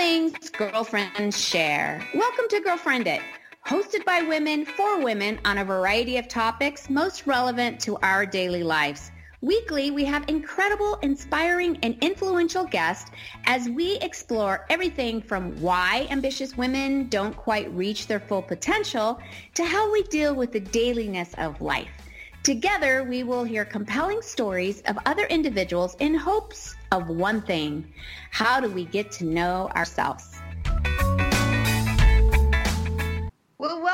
things girlfriends share. Welcome to Girlfriend It, hosted by women for women on a variety of topics most relevant to our daily lives. Weekly, we have incredible, inspiring, and influential guests as we explore everything from why ambitious women don't quite reach their full potential to how we deal with the dailiness of life. Together, we will hear compelling stories of other individuals in hopes of one thing. How do we get to know ourselves?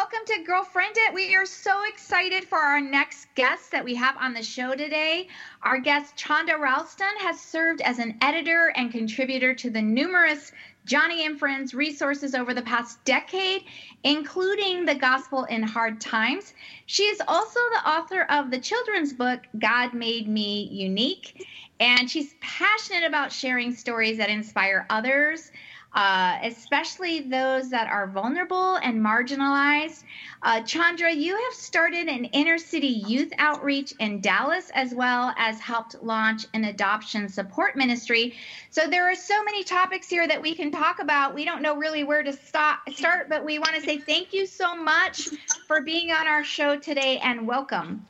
Welcome to Girlfriend It. We are so excited for our next guest that we have on the show today. Our guest, Chanda Ralston, has served as an editor and contributor to the numerous Joni and Friends resources over the past decade, including The Gospel in Hard Times. She is also the author of the children's book, God Made Me Unique, and she's passionate about sharing stories that inspire others uh, especially those that are vulnerable and marginalized. Uh, Chandra, you have started an inner city youth outreach in Dallas as well as helped launch an adoption support ministry. So there are so many topics here that we can talk about. We don't know really where to stop, start, but we want to say thank you so much for being on our show today and welcome.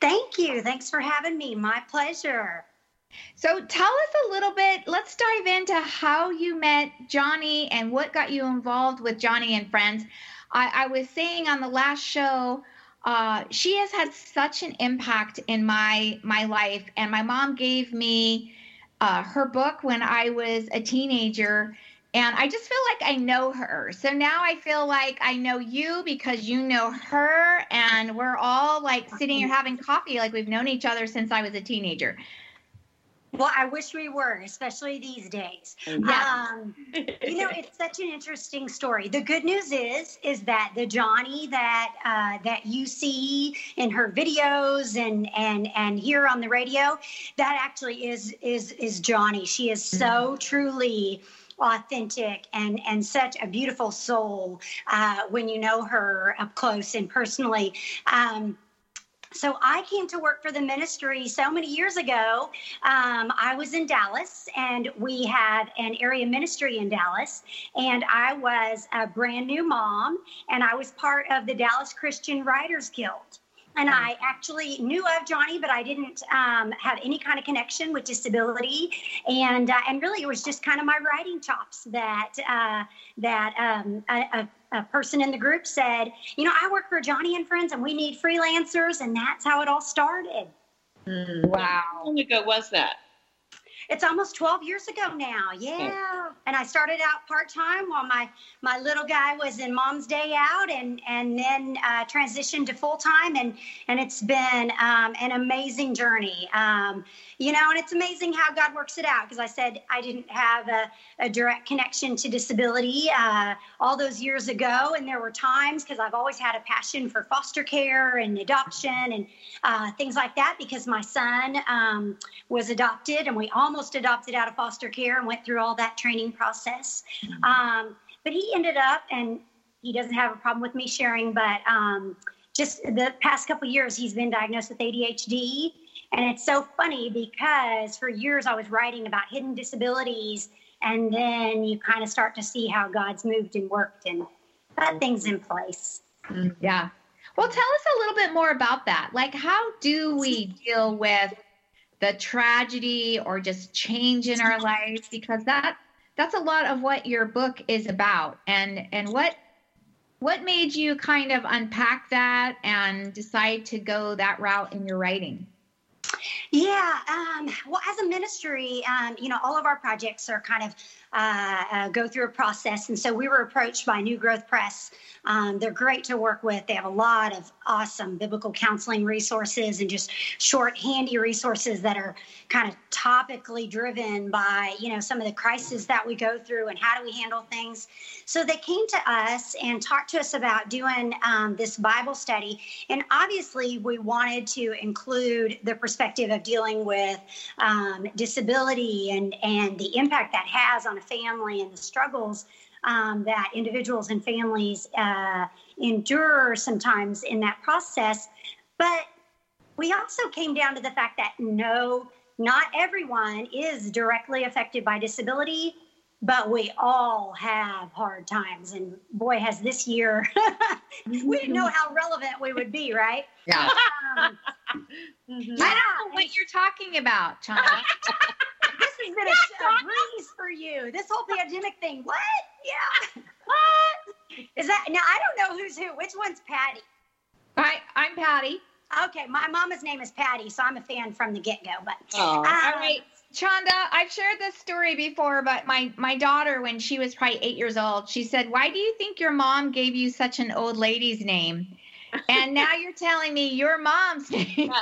Thank you. Thanks for having me. My pleasure. So tell us a little bit. Let's dive into how you met Joni and what got you involved with Joni and Friends. I, I was saying on the last show, uh, she has had such an impact in my my life, and my mom gave me uh, her book when I was a teenager. And I just feel like I know her. So now I feel like I know you because you know her, and we're all like sitting here having coffee like we've known each other since I was a teenager. Well, I wish we were, especially these days. Yeah. Um, you know, it's such an interesting story. The good news is, is that the Joni that uh, that you see in her videos and and and here on the radio, that actually is is is Joni. She is so mm-hmm. truly authentic and and such a beautiful soul uh, when you know her up close and personally. Um, so I came to work for the ministry so many years ago. Um, I was in Dallas and we had an area ministry in Dallas. And I was a brand new mom and I was part of the Dallas Christian Writers Guild and I actually knew of Joni, but I didn't um, have any kind of connection with disability, and uh, and really it was just kind of my writing chops that uh, that um, a, a, person in the group said, you know, I work for Joni and Friends, and we need freelancers, and that's how it all started. Wow, how long ago was that? It's almost 12 years ago now. Yeah. And I started out part time while my my little guy was in mom's day out, and and then uh, transitioned to full time, and and it's been um, an amazing journey. Um, you know, and it's amazing how God works it out. Because I said I didn't have a, a direct connection to disability uh, all those years ago, and there were times because I've always had a passion for foster care and adoption and uh, things like that. Because my son um, was adopted, and we almost adopted out of foster care and went through all that training process. Mm-hmm. Um, but he ended up, and he doesn't have a problem with me sharing, but um, just the past couple years, he's been diagnosed with ADHD and it's so funny because for years I was writing about hidden disabilities, and then you kind of start to see how God's moved and worked and put things in place. Mm-hmm. Yeah. Well, tell us a little bit more about that. Like, how do we deal with the tragedy or just change in our lives? Because that that's a lot of what your book is about. And and what what made you kind of unpack that and decide to go that route in your writing? Yeah. Um, well, as a ministry, um, you know, all of our projects are kind of uh, uh, go through a process. And so we were approached by New Growth Press. Um, they're great to work with. They have a lot of awesome biblical counseling resources and just short, handy resources that are kind of topically driven by, you know, some of the crises that we go through and how do we handle things. So they came to us and talked to us about doing um, this Bible study. And obviously, we wanted to include the perspective of dealing with um, disability and, and the impact that has on a family and the struggles um, that individuals and families uh, endure sometimes in that process. But we also came down to the fact that no, not everyone is directly affected by disability, but we all have hard times. And boy, has this year, we didn't know how relevant we would be, right? Yeah. Um, mm-hmm. I don't know what you're talking about, Chana. this has been a, a, breeze for you. This whole pandemic thing. What? Yeah. What? Is that now? I don't know who's who. Which one's Patty? I I'm Patty. Okay, my mama's name is Patty, so I'm a fan from the get go. But oh. Um, all right, Chanda, I've shared this story before, but my my daughter, when she was probably eight years old, she said, "Why do you think your mom gave you such an old lady's name?" And now you're telling me your mom's name.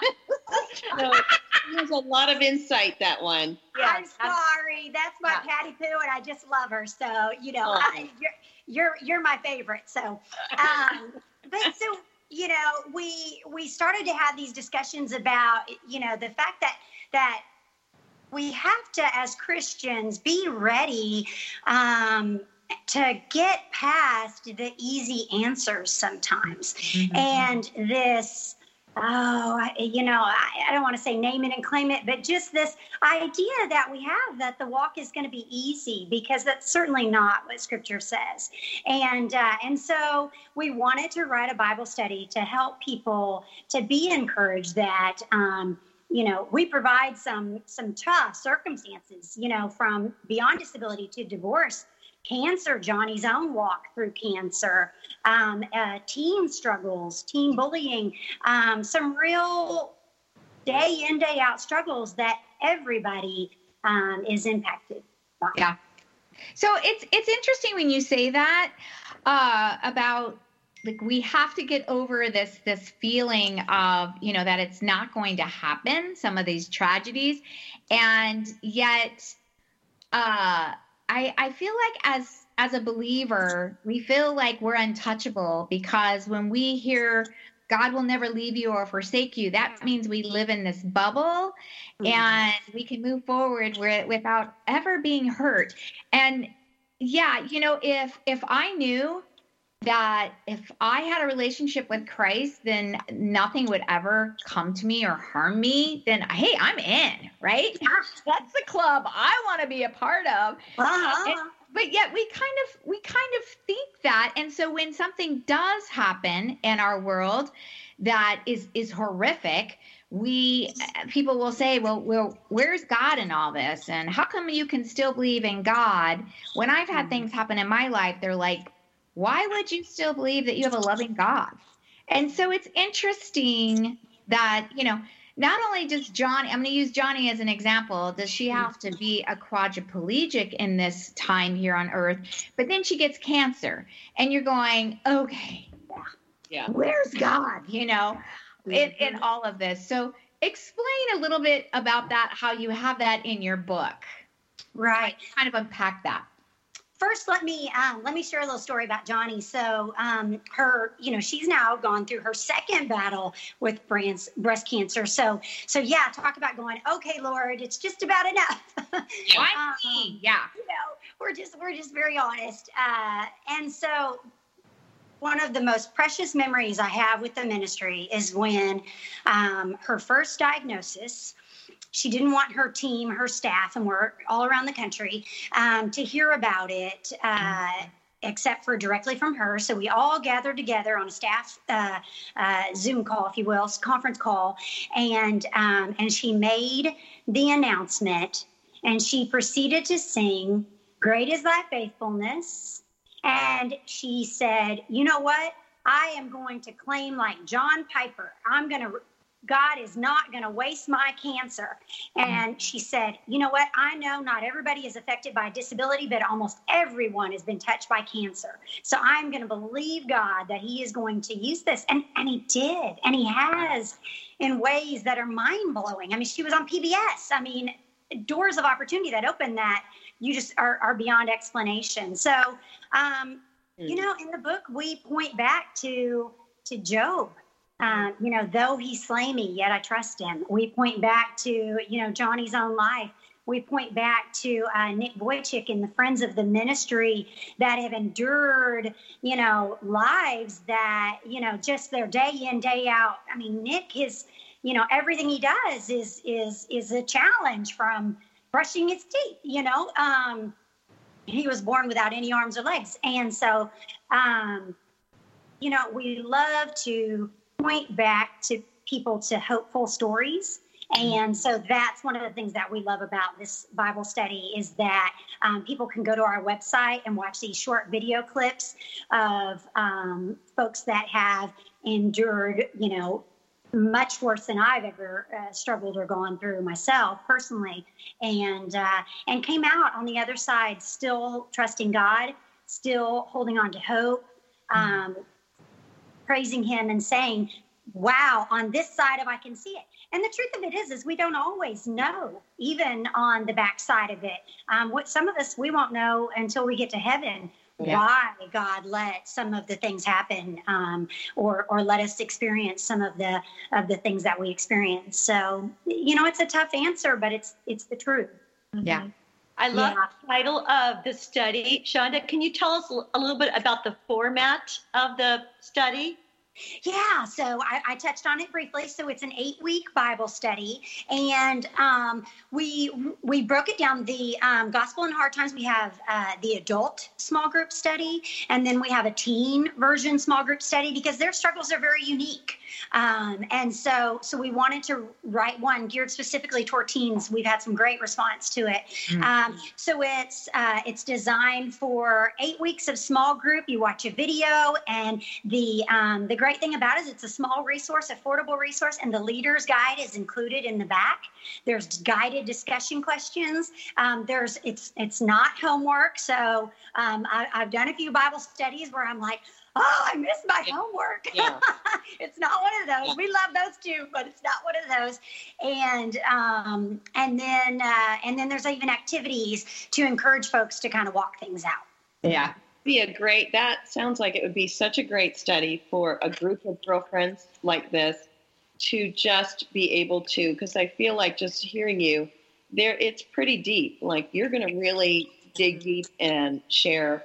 no, there's a lot of insight that one. Yeah, I'm sorry. That's my yeah. Patty Poo, and I just love her. So you know, oh. I, you're you're you're my favorite. So, um, but so you know, we we started to have these discussions about you know the fact that that we have to, as Christians, be ready um, to get past the easy answers sometimes. Mm-hmm. And this, oh, you know, I, I don't want to say name it and claim it, but just this idea that we have that the walk is going to be easy because that's certainly not what Scripture says. And uh, and so we wanted to write a Bible study to help people to be encouraged that. Um, you know we provide some some tough circumstances you know from beyond disability to divorce cancer joni's own walk through cancer um, uh, teen struggles teen bullying um, some real day in day out struggles that everybody um, is impacted by. yeah so it's it's interesting when you say that uh, about like we have to get over this this feeling of you know that it's not going to happen some of these tragedies and yet uh i i feel like as as a believer we feel like we're untouchable because when we hear god will never leave you or forsake you that means we live in this bubble mm-hmm. and we can move forward without ever being hurt and yeah you know if if i knew that if I had a relationship with Christ, then nothing would ever come to me or harm me, then hey, I'm in, right? That's the club I want to be a part of. Uh-huh. And, but yet we kind of we kind of think that and so when something does happen in our world that is is horrific we people will say well, well where's god in all this and how come you can still believe in god when i've had mm-hmm. things happen in my life they're like why would you still believe that you have a loving God? And so it's interesting that, you know, not only does Joni, I'm going to use Joni as an example, does she have to be a quadriplegic in this time here on earth, but then she gets cancer. And you're going, okay, yeah, where's God, you know, in, in mm-hmm. all of this. So explain a little bit about that, how you have that in your book. Right. Kind of unpack that first let me um, let me share a little story about joni. So um, her you know she's now gone through her second battle with breast, breast cancer. So so yeah talk about going okay lord it's just about enough. Why um, yeah. you know we're just we're just very honest. Uh, and so one of the most precious memories i have with the ministry is when um, her first diagnosis she didn't want her team, her staff, and we're all around the country um, to hear about it. Uh, except for directly from her. So we all gathered together on a staff uh, uh, Zoom call, if you will, conference call, and um, and she made the announcement, and she proceeded to sing, "Great is Thy faithfulness," and she said, "You know what? I am going to claim like John Piper. I'm going to God is not going to waste my cancer. And she said, You know what? I know not everybody is affected by disability, but almost everyone has been touched by cancer. So I'm going to believe God that He is going to use this. And, and He did. And He has in ways that are mind blowing. I mean, she was on PBS. I mean, doors of opportunity that open that you just are, are beyond explanation. So, um, you mm. know, in the book, we point back to to Job um, you know, though he slay me, yet I trust him. We point back to, you know, Joni's own life. We point back to uh, Nick Vujicic and the friends of the ministry that have endured, you know, lives that, you know, just their day in, day out. I mean, Nick is, you know, everything he does is is is a challenge from brushing his teeth, you know. Um, he was born without any arms or legs. And so, um, you know, we love to point back to people to hopeful stories. And so that's one of the things that we love about this Bible study is that um, people can go to our website and watch these short video clips of um, folks that have endured, you know, much worse than I've ever uh, struggled or gone through myself personally, and uh, and came out on the other side still trusting God, still holding on to hope, um, praising Him, and saying, "Wow, on this side of I can see it." And the truth of it is, is we don't always know, even on the back side of it. Um, what some of us we won't know until we get to heaven yeah. why God let some of the things happen, um, or or let us experience some of the of the things that we experience. So you know, it's a tough answer, but it's it's the truth. Yeah. I love yeah. the title of the study. Shonda, can you tell us a little bit about the format of the study? Yeah, so I, I, touched on it briefly. So it's an eight-week Bible study, and um, we we broke it down. The um, Gospel in Hard Times, we have uh, the adult small group study, and then we have a teen version small group study because their struggles are very unique. Um, and so, so we wanted to write one geared specifically toward teens. We've had some great response to it. Mm-hmm. Um, so it's uh, it's designed for eight weeks of small group. You watch a video, and the um, the great thing about it is it's a small resource, affordable resource, and the leader's guide is included in the back. There's guided discussion questions. Um, there's it's it's not homework. So um, I, I've done a few Bible studies where I'm like oh, I missed my homework. Yeah. it's not one of those. Yeah. We love those too, but it's not one of those. And um, and then uh, and then there's even activities to encourage folks to kind of walk things out. Yeah. Be a great. That sounds like it would be such a great study for a group of girlfriends like this to just be able to. Because I feel like just hearing you, there, it's pretty deep. Like you're going to really dig deep and share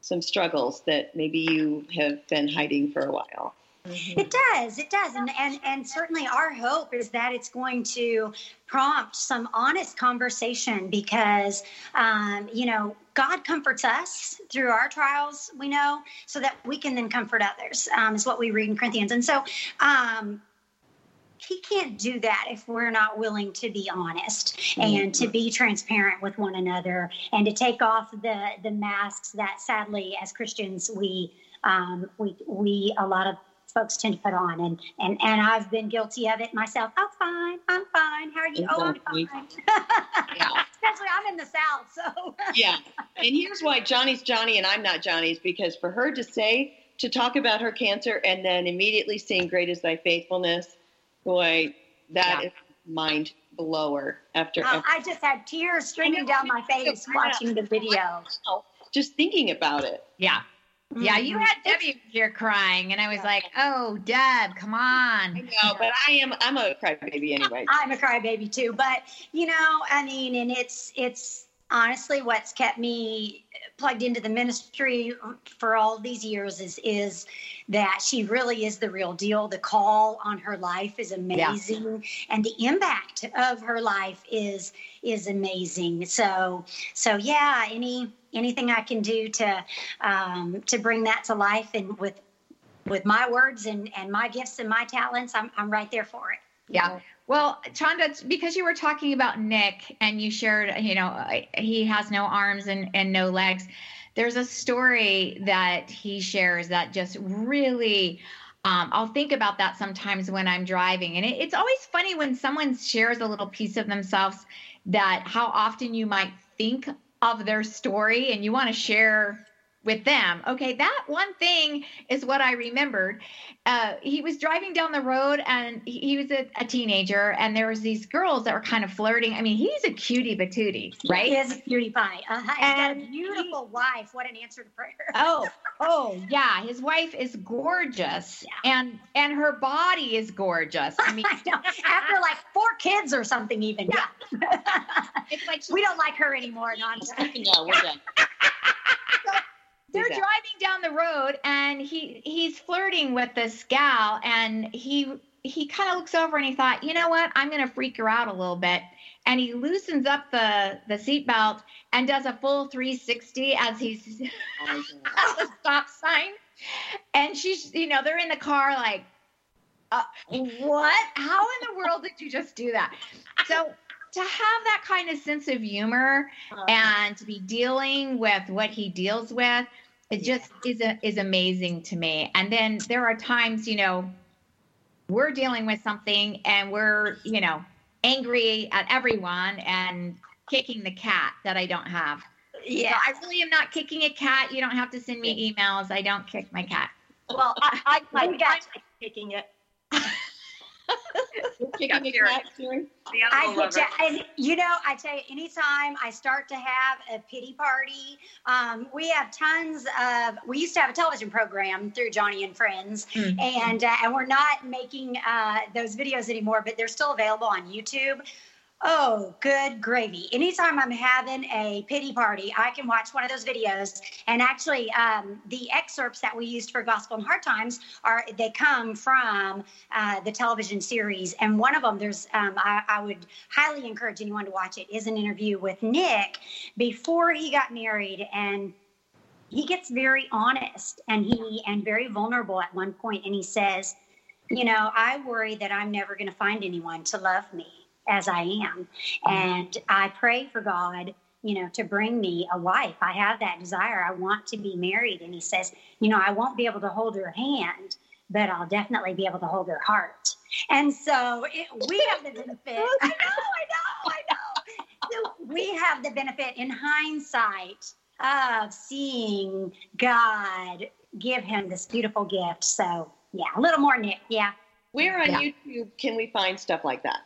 some struggles that maybe you have been hiding for a while. Mm-hmm. It does. It does. And, and and certainly our hope is that it's going to prompt some honest conversation because um, you know God comforts us through our trials, we know, so that we can then comfort others, um, is what we read in Corinthians. And so um, he can't do that if we're not willing to be honest and to be transparent with one another and to take off the the masks that sadly as Christians we um, we we a lot of folks tend to put on and and and I've been guilty of it myself. Oh fine, I'm fine. How are you? Exactly. Oh I'm fine. yeah. Especially I'm in the South, so Yeah. And here's why Joni's Joni and I'm not Joni's because for her to say to talk about her cancer and then immediately saying great is thy faithfulness Boy, that yeah. is mind blower. After, uh, I just had tears streaming down my face watching the video. Just thinking about it. Yeah. Yeah, you mm-hmm. had Debbie here crying, and I was yeah. like, "Oh, Deb, come on." I know, but I am I'm a crybaby anyway. I'm a crybaby too, but you know, I mean, and it's it's honestly what's kept me plugged into the ministry for all these years is is that she really is the real deal. The call on her life is amazing, yeah. and the impact of her life is is amazing. So so yeah, any anything I can do to um, to bring that to life and with with my words and and my gifts and my talents, I'm I'm right there for it. Yeah. Well, Chanda, because you were talking about Nick and you shared, you know, he has no arms and, and no legs. There's a story that he shares that just really, um, I'll think about that sometimes when I'm driving. And it, it's always funny when someone shares a little piece of themselves that how often you might think of their story and you want to share with them. Okay, that one thing is what I remembered. Uh, he was driving down the road and he, he was a, a, teenager, and there was these girls that were kind of flirting. I mean, he's a cutie patootie, right? He is a cutie pie. Uh-huh. And got a beautiful he, wife. What an answer to prayer. oh, oh yeah, his wife is gorgeous, yeah. and and her body is gorgeous. I mean, I after like four kids or something, even yeah. yeah. it's like we don't like her anymore. No, no, we're done they're driving down the road and he he's flirting with this gal and he he kind of looks over and he thought, you know what, I'm going to freak her out a little bit, and he loosens up the the seatbelt and does a full 360 as he's at the stop sign, and she's, you know, they're in the car like, uh, what? How in the world did you just do that? So to have that kind of sense of humor uh-huh. and to be dealing with what he deals with it just is a, is amazing to me. And then there are times you know we're dealing with something and we're you know angry at everyone and kicking the cat that i don't have. Yeah. So i really am not kicking a cat. You don't have to send me emails. I don't kick my cat. Well i i, I kicking it I get and you know, I tell you, anytime I start to have a pity party, um, we have tons of. We used to have a television program through Joni and Friends, mm-hmm. and uh, and we're not making uh, those videos anymore, but they're still available on YouTube. Oh, good gravy. Anytime I'm having a pity party, I can watch one of those videos. And actually, um, the excerpts that we used for Gospel in Hard Times are they come from uh, the television series. And one of them, there's um, I, I would highly encourage anyone to watch it, is an interview with Nick before he got married. And he gets very honest and he and very vulnerable at one point and he says you know i worry that i'm never going to find anyone to love me as I am. Mm-hmm. And I pray for God, you know, to bring me a wife. I have that desire. I want to be married. And he says, you know, I won't be able to hold her hand, but I'll definitely be able to hold her heart. And so it, we have the benefit. I know, I know, I know. So we have the benefit in hindsight of seeing God give him this beautiful gift. So yeah, a little more Nick. Yeah. Where on yeah. YouTube can we find stuff like that?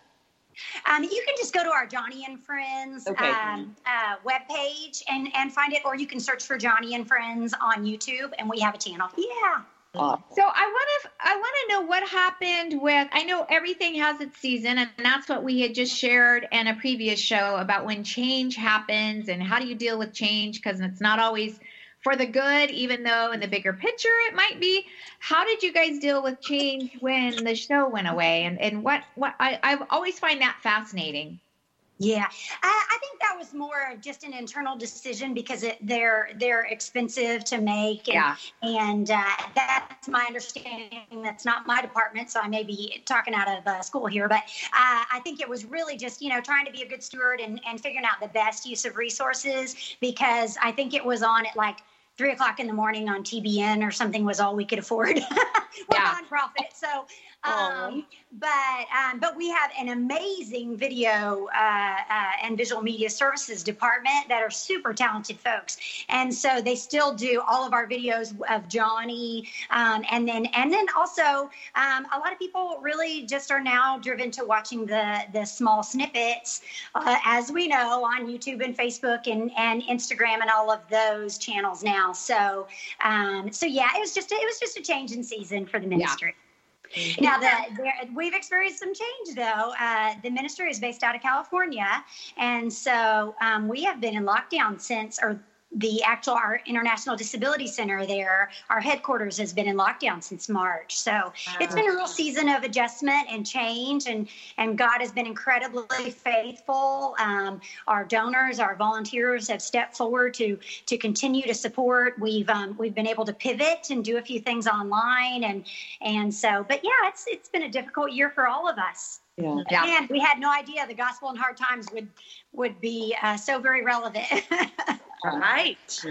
Um, you can just go to our Joni and Friends okay. um, uh, webpage and, and find it, or you can search for Joni and Friends on YouTube, and we have a channel. Yeah. So I want to I want to know what happened with I know everything has its season and that's what we had just shared in a previous show about when change happens and how do you deal with change because it's not always for the good, even though in the bigger picture it might be. How did you guys deal with change when the show went away? And, and what, what I, I always find that fascinating. Yeah, I, I, think that was more of just an internal decision because it, they're they're expensive to make, and, yeah. and uh, that's my understanding. That's not my department, so I may be talking out of uh, school here, but uh, I think it was really just you know trying to be a good steward and, and figuring out the best use of resources because I think it was on at like three o'clock in the morning on TBN or something was all we could afford. We're yeah. nonprofit, so um, but um, but we have an amazing video uh, uh, and visual media services department that are super talented folks, and so they still do all of our videos of Joni, um, and then and then also um, a lot of people really just are now driven to watching the the small snippets, uh, as we know on YouTube and Facebook and and Instagram and all of those channels now. So um, so yeah, it was just it was just a change in season for the ministry. Yeah. Now, the, there, we've experienced some change, though. Uh, the ministry is based out of California, and so um, we have been in lockdown since, or the actual our international disability center there our headquarters has been in lockdown since march. So it's been a real season of adjustment and change and and god has been incredibly faithful. Um, our donors our volunteers have stepped forward to to continue to support. We've um, we've been able to pivot and do a few things online and and so but yeah it's it's been a difficult year for all of us yeah. And we had no idea the gospel in hard times would would be uh, so very relevant. Right.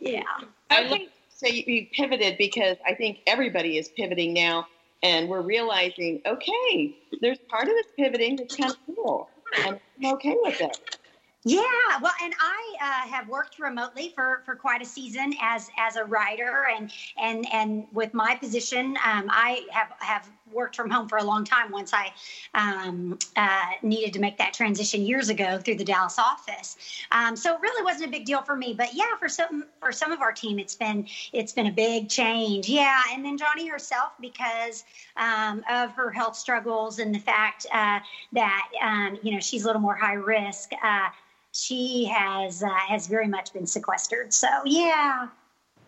Yeah. I think so you pivoted because I think everybody is pivoting now and we're realizing, okay, there's part of this pivoting that's kind of cool. And I'm okay with it. Yeah, well, and I uh, have worked remotely for, for quite a season as as a writer, and and and with my position, um, I have have worked from home for a long time. Once I um, uh, needed to make that transition years ago through the Dallas office, um, so it really wasn't a big deal for me. But yeah, for some for some of our team, it's been it's been a big change. Yeah, and then Joni herself because um, of her health struggles and the fact uh, that um, you know she's a little more high risk. Uh, she has uh, has very much been sequestered. So yeah.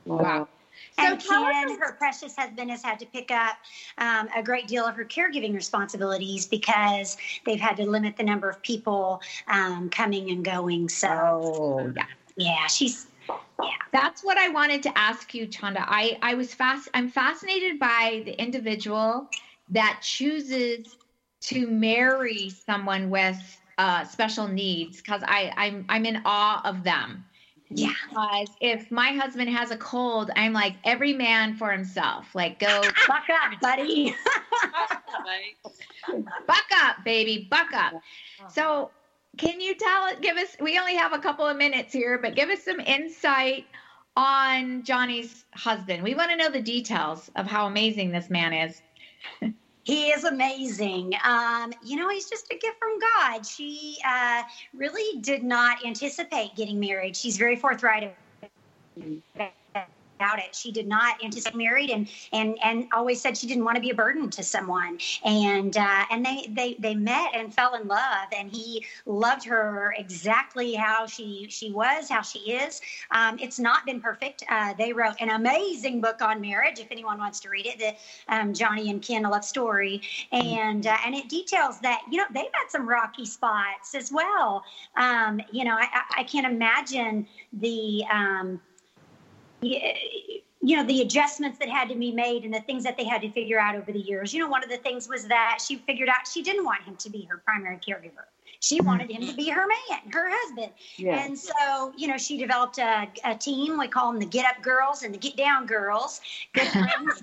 Wow. So and Ken, her precious husband, has had to pick up um, a great deal of her caregiving responsibilities because they've had to limit the number of people um, coming and going. So, oh, yeah, yeah, she's yeah. That's what I wanted to ask you, Chanda. I I was fast. I'm fascinated by the individual that chooses to marry someone with uh, special needs because I I'm I'm in awe of them. Yeah. Because if my husband has a cold, I'm like every man for himself. Like go buck up, buddy. buck up, baby, buck up. So can you tell give us we only have a couple of minutes here, but give us some insight on Joni's husband. We want to know the details of how amazing this man is. He is amazing. Um, you know, he's just a gift from God. She uh, really did not anticipate getting married. She's very forthright about it. She did not anticipate married, and and and always said she didn't want to be a burden to someone. And uh, and they they they met and fell in love, and he loved her exactly how she she was, how she is. Um, it's not been perfect. Uh, they wrote an amazing book on marriage. If anyone wants to read it, the um, Joni and Ken love story, and uh, and it details that you know they've had some rocky spots as well. Um, you know, I, I can't imagine the um, you know the adjustments that had to be made and the things that they had to figure out over the years. You know one of the things was that she figured out she didn't want him to be her primary caregiver she wanted him to be her man, her husband. Yeah. And so, you know, she developed a, a, team. We call them the Get Up Girls and the Get Down Girls. Good friends.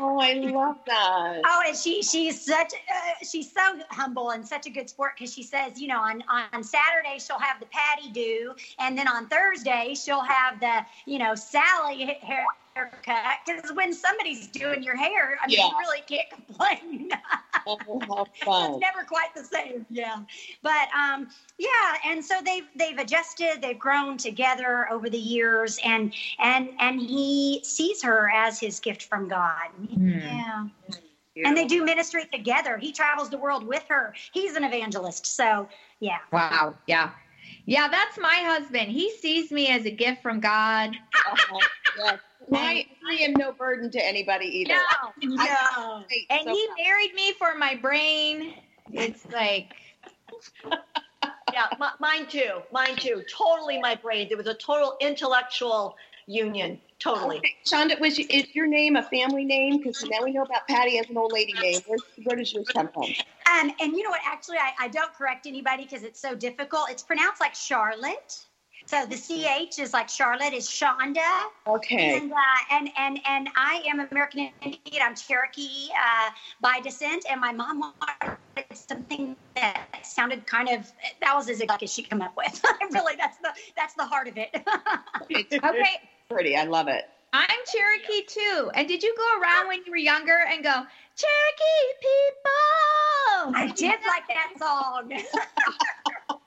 oh, I love that. Oh, and she she's such uh, she's so humble and such a good sport because she says, you know, on on Saturday she'll have the Patty do, and then on Thursday she'll have the you know Sally hair haircut because when somebody's doing your hair, I mean, yeah. you really can't complain. oh, it's never quite the same. Yeah, but um, yeah, and so they've they've adjusted, they've grown together over the years, and and and he sees her as his gift from God. Mm. Yeah. And they do ministry together. He travels the world with her. He's an evangelist. So, yeah. Wow. Yeah. Yeah, that's my husband. He sees me as a gift from God. Uh-huh. yes. I, I am no burden to anybody either. No, no. and so he married me for my brain. It's like. yeah, m- mine too. Mine too. Totally my brain. There was a total intellectual union. Totally. Okay. Shonda, was you, is your name a family name? Because now we know about Patty as an old lady name. Where, where does yours come from? Um, and you know what? Actually, I, I don't correct anybody because it's so difficult. It's pronounced like Charlotte. So the CH is like Charlotte is Shonda. Okay. And, uh, and and and I am American Indian. I'm Cherokee uh, by descent, and my mom wanted something that sounded kind of that was as exact as she come up with. really, that's the that's the heart of it. okay. Pretty. I love it. I'm Cherokee too. And did you go around when you were younger and go Cherokee people? I did like that song.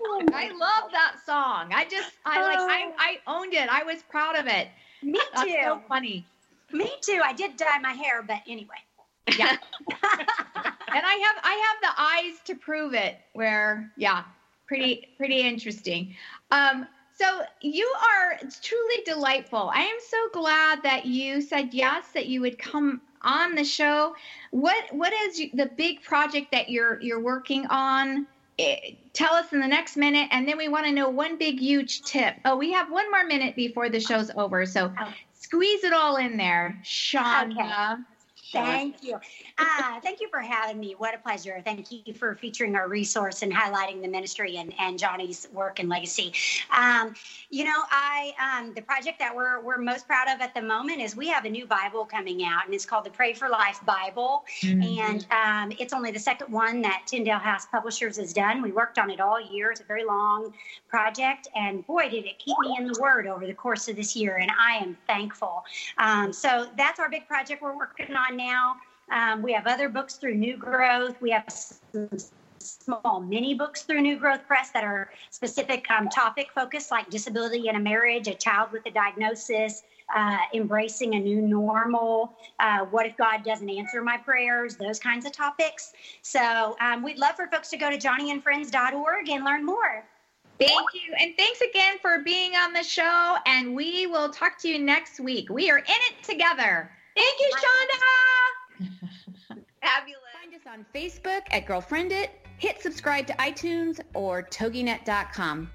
I love that song. I just, I like, I, oh. I owned it. I was proud of it. Me too. That's so funny. Me too. I did dye my hair, but anyway. Yeah. and I have, I have the eyes to prove it. Where, yeah, pretty, pretty interesting. Um, so you are truly delightful. I am so glad that you said yes, that you would come on the show. What, what is the big project that you're, you're working on? Eh, tell us in the next minute and then we want to know one big huge tip oh we have one more minute before the show's over so oh. squeeze it all in there shonda okay. Thank you. Uh, thank you for having me. What a pleasure. Thank you for featuring our resource and highlighting the ministry and, and Joni's work and legacy. Um, you know, I um, the project that we're we're most proud of at the moment is we have a new Bible coming out, and it's called the Pray for Life Bible, mm-hmm. and um, it's only the second one that Tyndale House Publishers has done. We worked on it all year. It's a very long project, and boy, did it keep me in the Word over the course of this year, and I am thankful. Um, so that's our big project we're working on now. Um, we have other books through New Growth. We have some small mini books through New Growth Press that are specific um, topic focused, like disability in a marriage, a child with a diagnosis, uh, embracing a new normal, uh, what if God doesn't answer my prayers, those kinds of topics. So um, we'd love for folks to go to joniandfriends.org and learn more. Thank you. And thanks again for being on the show. And we will talk to you next week. We are in it together. Thank you, Shonda. Fabulous. Find us on Facebook at Girlfriend It. Hit subscribe to iTunes or TogiNet.com.